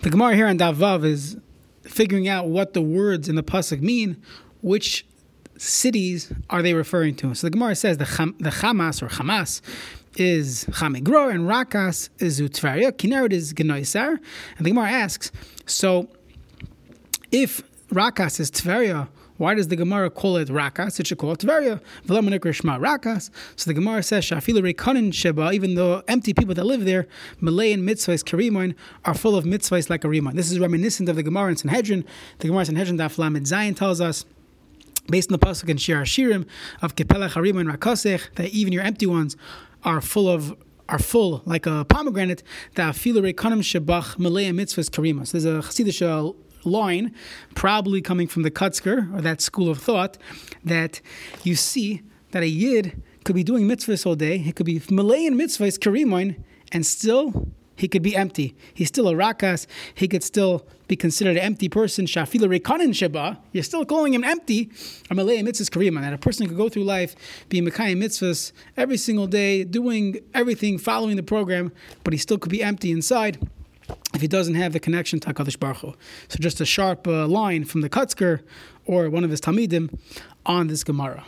The Gemara here on Daf Vav is figuring out what the words in the pasuk mean, which cities are they referring to? So the Gemara says the, Cham, the Hamas or Hamas is Chamegror and Rakas is Utvaria, Kinneret is Genoisar. And the Gemara asks, so if Rakas is Tveria, why does the Gemara call it Rakas? It should call it Tveria. Rakas. So the Gemara says, Shafilu Rekanin Sheba, even though empty people that live there, Malay and mitzvahs, Karimon, are full of mitzvahs like a Rimon. This is reminiscent of the Gemara in Sanhedrin. The Gemara in Sanhedrin, Daf Lamed Zayin tells us, based on the pasuk in Shir Hashirim of Kepelach Harimon Rakosech, that even your empty ones are full of are full like a pomegranate. That afilure kanim shabach malay mitzvahs karima. So there's a chassidish line, probably coming from the Kutzker or that school of thought, that you see that a yid could be doing mitzvahs all day. He could be malay in mitzvahs karimoin and still he could be empty. He's still a rakas. He could still be considered an empty person. Shafila rekanin sheba. You're still calling him empty. A malay mitzvahs karima. That a person could go through life being mekayim mitzvahs every single day, doing everything, following the program, but he still could be empty inside he doesn't have the connection to HaKadosh Baruch Hu. So just a sharp uh, line from the Kutzker or one of his Talmidim on this Gemara.